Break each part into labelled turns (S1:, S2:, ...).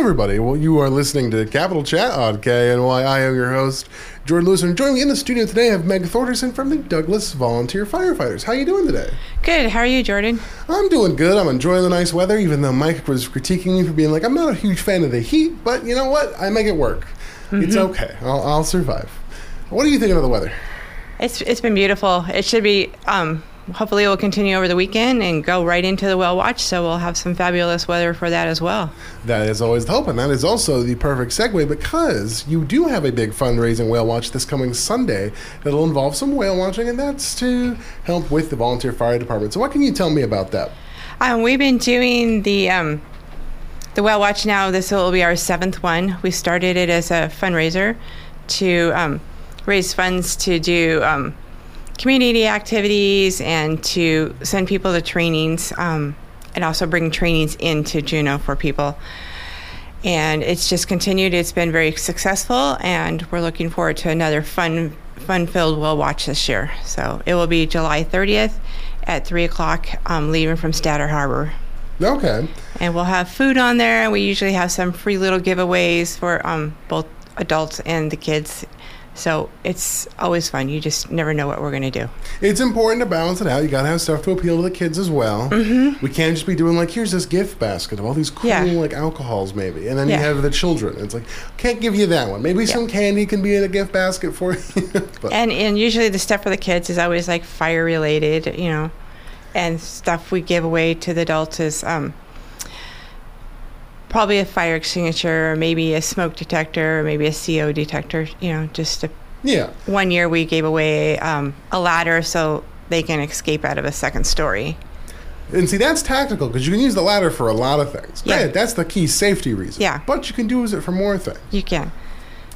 S1: everybody. Well, you are listening to Capital Chat on am your host, Jordan Lewis, and joining me in the studio today I have Meg Thorderson from the Douglas Volunteer Firefighters. How are you doing today?
S2: Good. How are you, Jordan?
S1: I'm doing good. I'm enjoying the nice weather, even though Mike was critiquing me for being like, I'm not a huge fan of the heat, but you know what? I make it work. It's okay. I'll, I'll survive. What are you thinking of the weather?
S2: It's it's been beautiful. It should be. Um, hopefully, it will continue over the weekend and go right into the whale watch. So we'll have some fabulous weather for that as well.
S1: That is always the hope, and that is also the perfect segue because you do have a big fundraising whale watch this coming Sunday that'll involve some whale watching, and that's to help with the volunteer fire department. So, what can you tell me about that?
S2: Um, we've been doing the um, the whale watch now. This will be our seventh one. We started it as a fundraiser to um, raise funds to do um, community activities and to send people to trainings um, and also bring trainings into Juneau for people. And it's just continued. It's been very successful, and we're looking forward to another fun, fun-filled whale watch this year. So it will be July 30th at three o'clock, um, leaving from Statter Harbor.
S1: Okay.
S2: And we'll have food on there, and we usually have some free little giveaways for um, both adults and the kids. So it's always fun. You just never know what we're going to do.
S1: It's important to balance it out. You got to have stuff to appeal to the kids as well. Mm-hmm. We can't just be doing like, here's this gift basket of all these cool
S2: Yeah.
S1: like alcohols, maybe, and then you have the children. It's like, can't give you that one. Maybe some candy can be in a gift basket for you.
S2: And and usually the stuff for the kids is always like fire related, you know, and stuff we give away to the adults is um, probably a fire extinguisher, or maybe a smoke detector, or maybe a CO detector. You know, just a,
S1: yeah.
S2: one year we gave away um, a ladder so they can escape out of a second story.
S1: And see, that's tactical because you can use the ladder for a lot of things.
S2: Yeah.
S1: That's the key safety reason.
S2: Yeah.
S1: But you can do use it for more things.
S2: You can.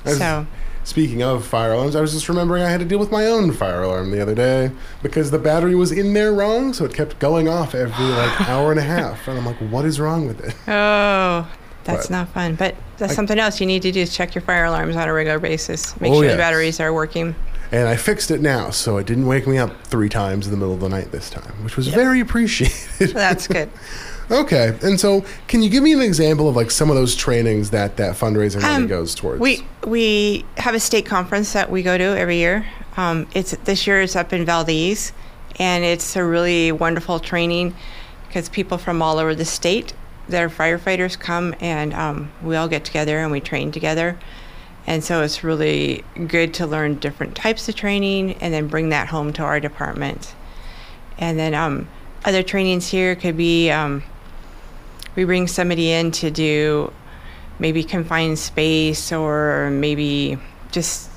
S1: As-
S2: So
S1: Speaking of fire alarms, I was just remembering I had to deal with my own fire alarm the other day because the battery was in there wrong, so it kept going off every like hour and a half. And I'm like, what is wrong with it?
S2: Oh, that's
S1: But-
S2: not fun. But that's
S1: I-
S2: something else you need to do is check your fire alarms on a regular basis. Make
S1: Oh,
S2: sure
S1: yes.
S2: the batteries are working.
S1: And I fixed it now, so it didn't wake me up three times in the middle of the night this time, which was very appreciated.
S2: That's good.
S1: okay, and so can you give me an example of like some of those trainings that that fundraising money
S2: Um,
S1: goes towards?
S2: We we have a state conference that we go to every year. Um, it's this year it's up in Valdez, and it's a really wonderful training because people from all over the state that are firefighters come and um, we all get together and we train together. And so it's really good to learn different types of training and then bring that home to our department. And then um, other trainings here could be um, we bring somebody in to do maybe confined space or maybe just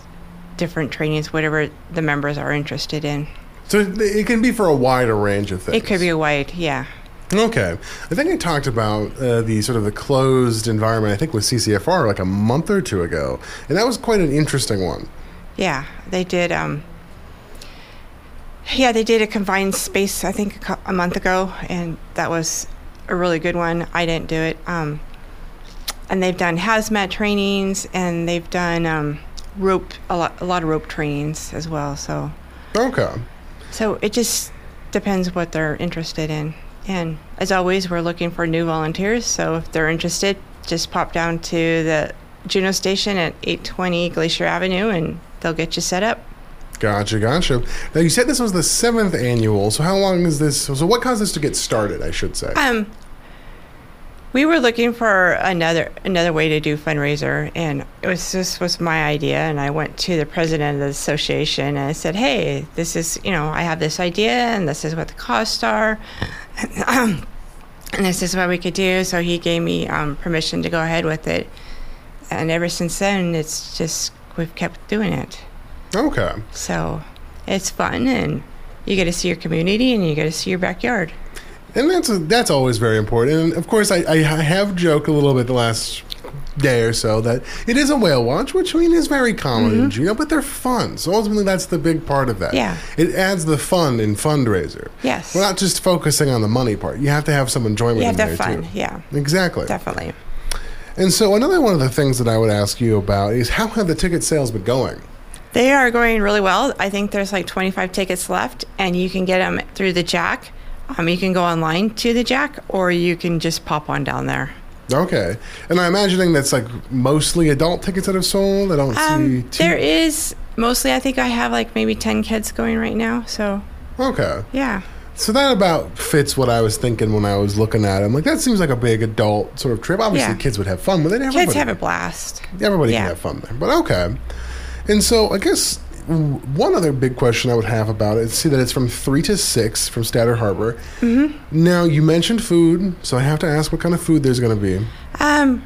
S2: different trainings, whatever the members are interested in.
S1: so it it can be for a wider range of things.
S2: It could be a wide, yeah.
S1: Okay. I think I talked about uh, the sort of the closed environment, I think with CCFR like a month or two ago. And that was quite an interesting one.
S2: Yeah, they did. Um, yeah, they did a confined space. I think a, month ago, and that was a really good one. I didn't do it. Um, and they've done hazmat trainings, and they've done um, rope a lot, a lot of rope trainings as well. So,
S1: Okay.
S2: so it just depends what they're interested in. And as always, we're looking for new volunteers. So if they're interested, just pop down to the Juneau station at 820 Glacier Avenue, and they'll get you set up.
S1: Gotcha, gotcha. Now you said this was the seventh annual, so how long is this? So what caused this to get started? I should say.
S2: Um, we were looking for another another way to do fundraiser, and it was this was my idea. And I went to the president of the association and I said, "Hey, this is you know I have this idea, and this is what the costs are, and this is what we could do." So he gave me um, permission to go ahead with it, and ever since then, it's just we've kept doing it.
S1: okay.
S2: So it's fun, and you get to see your community, and you get to see your backyard.
S1: And that's that's always very important. And of course, I, I have joked a little bit the last day or so that it is a whale watch, which I mean is very common in Juneau, but they're fun. So ultimately, that's the big part of that.
S2: Mm-hmm. Yeah.
S1: it adds the fun in fundraiser.
S2: Yes.
S1: we're not just focusing on the money part. You have to have some enjoyment
S2: You
S1: in
S2: have to have fun,
S1: too.
S2: yeah.
S1: Exactly.
S2: Definitely.
S1: And so another one of the things that I would ask you about is how have the ticket sales been going?
S2: They are going really well. I think there's like 25 tickets left, and you can get them through the JACC. Um, you can go online to the JACC, or you can just pop on down there.
S1: Okay, and I'm imagining that's like mostly adult tickets that have sold. I don't see
S2: Um,
S1: too.
S2: there is mostly. I think I have like maybe ten kids going right now. So
S1: okay,
S2: yeah,
S1: so that about fits what I was thinking when I was looking at it. I'm like, that seems like a big adult sort of trip. Obviously,
S2: Yeah.
S1: kids would have fun with it. Everybody,
S2: kids have a blast.
S1: everybody
S2: yeah.
S1: can have fun there. But okay, and so I guess one other big question I would have about it. See that it's from three to six from Statter Harbor. Mm-hmm. Now you mentioned food, so I have to ask what kind of food there's going to be.
S2: Um,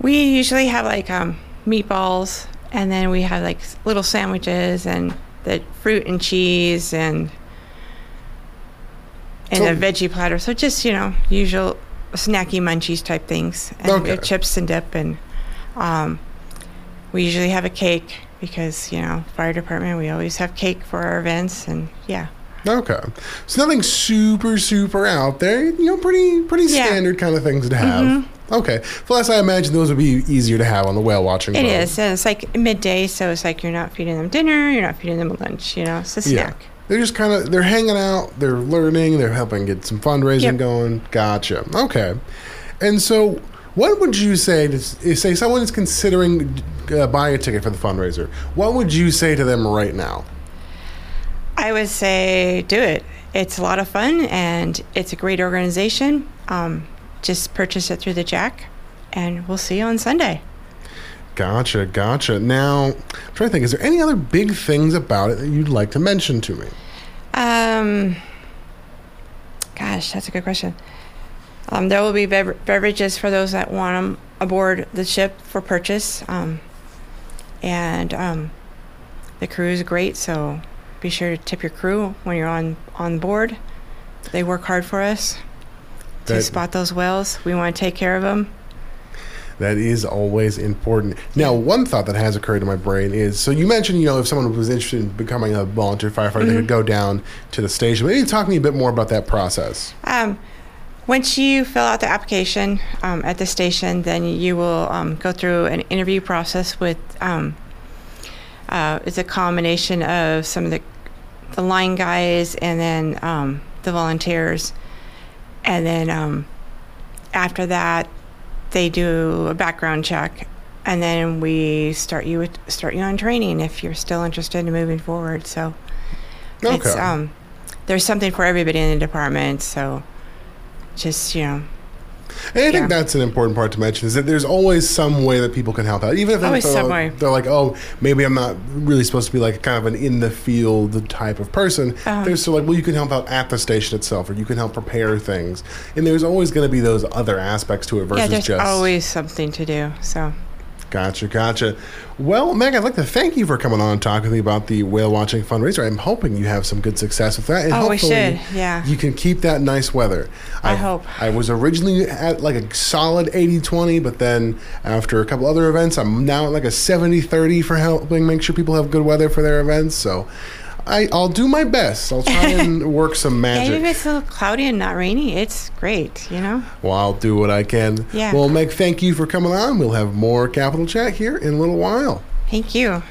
S2: we usually have like um, meatballs, and then we have like little sandwiches and the fruit and cheese and and a veggie platter. So just you know, usual snacky munchies type things. And
S1: Okay.
S2: chips and dip, and um, we usually have a cake because you know, fire department. We always have cake for our events, and yeah.
S1: Okay, so nothing super super out there. You know, pretty pretty
S2: Yeah. Mm-hmm.
S1: standard kind of things to have. Okay, plus I imagine those would be easier to have on the whale watching.
S2: It
S1: boat.
S2: is, and it's like midday, so it's like you're not feeding them dinner, you're not feeding them lunch. You know, it's a snack. Yeah.
S1: They're just kind of they're hanging out, they're learning, they're helping get some fundraising
S2: Yep.
S1: going. Gotcha. Okay, and so what would you say to say someone is considering uh, buying a ticket for the fundraiser? What would you say to them right now?
S2: I would say do it. It's a lot of fun and it's a great organization. Um, just purchase it through the JACC, and we'll see you on Sunday.
S1: Gotcha, gotcha. Now, I'm trying to think. Is there any other big things about it that you'd like to mention to me?
S2: Um, gosh, that's a good question. Um, there will be bev- beverages for those that want them aboard the ship for purchase. Um, and um, the crew is great, so be sure to tip your crew when you're on on board. They work hard for us to
S1: That-
S2: spot those whales. We want to take care of them.
S1: That is always important. Now, one thought that has occurred to my brain is so you mentioned, you know, if someone was interested in becoming a volunteer firefighter, they could go down to the station. Maybe talk to me a bit more about that process.
S2: Um, once you fill out the application um, at the station, then you will um, go through an interview process with. Um, uh, it's a combination of some of the the line guys and then um, the volunteers, and then um, after that, they do a background check, and then we start you with, start you on training if you're still interested in moving forward. So it's
S1: Okay.
S2: um, there's something for everybody in the department. So just you know,
S1: And I think
S2: Yeah.
S1: that's an important part to mention is that there's always some way that people can help out. Even if
S2: Always
S1: they're,
S2: some way.
S1: they're like, oh, maybe I'm not really supposed to be like kind of an in the field type of person.
S2: Uh-huh.
S1: They're still like, well, you can help out at the station itself, or you can help prepare things. And there's always going to be those other aspects to it versus
S2: yeah, there's
S1: just
S2: always something to do. So
S1: Gotcha, gotcha. Well, Meg, I'd like to thank you for coming on and talking to me about the whale watching fundraiser. I'm hoping you have some good success with that. And
S2: Oh, we should, yeah.
S1: You can keep that nice weather.
S2: I hope.
S1: I was originally at like a solid 80 20, but then after a couple other events, I'm now at like a 70 30 for helping make sure people have good weather for their events. So I, I'll do my best. I'll try and work some magic.
S2: even if it's a little cloudy and not rainy, it's great. You know.
S1: Well, I'll do what I can.
S2: Yeah.
S1: Well, Meg, thank you for coming on. We'll have more Capital Chat here in a little while.
S2: Thank you.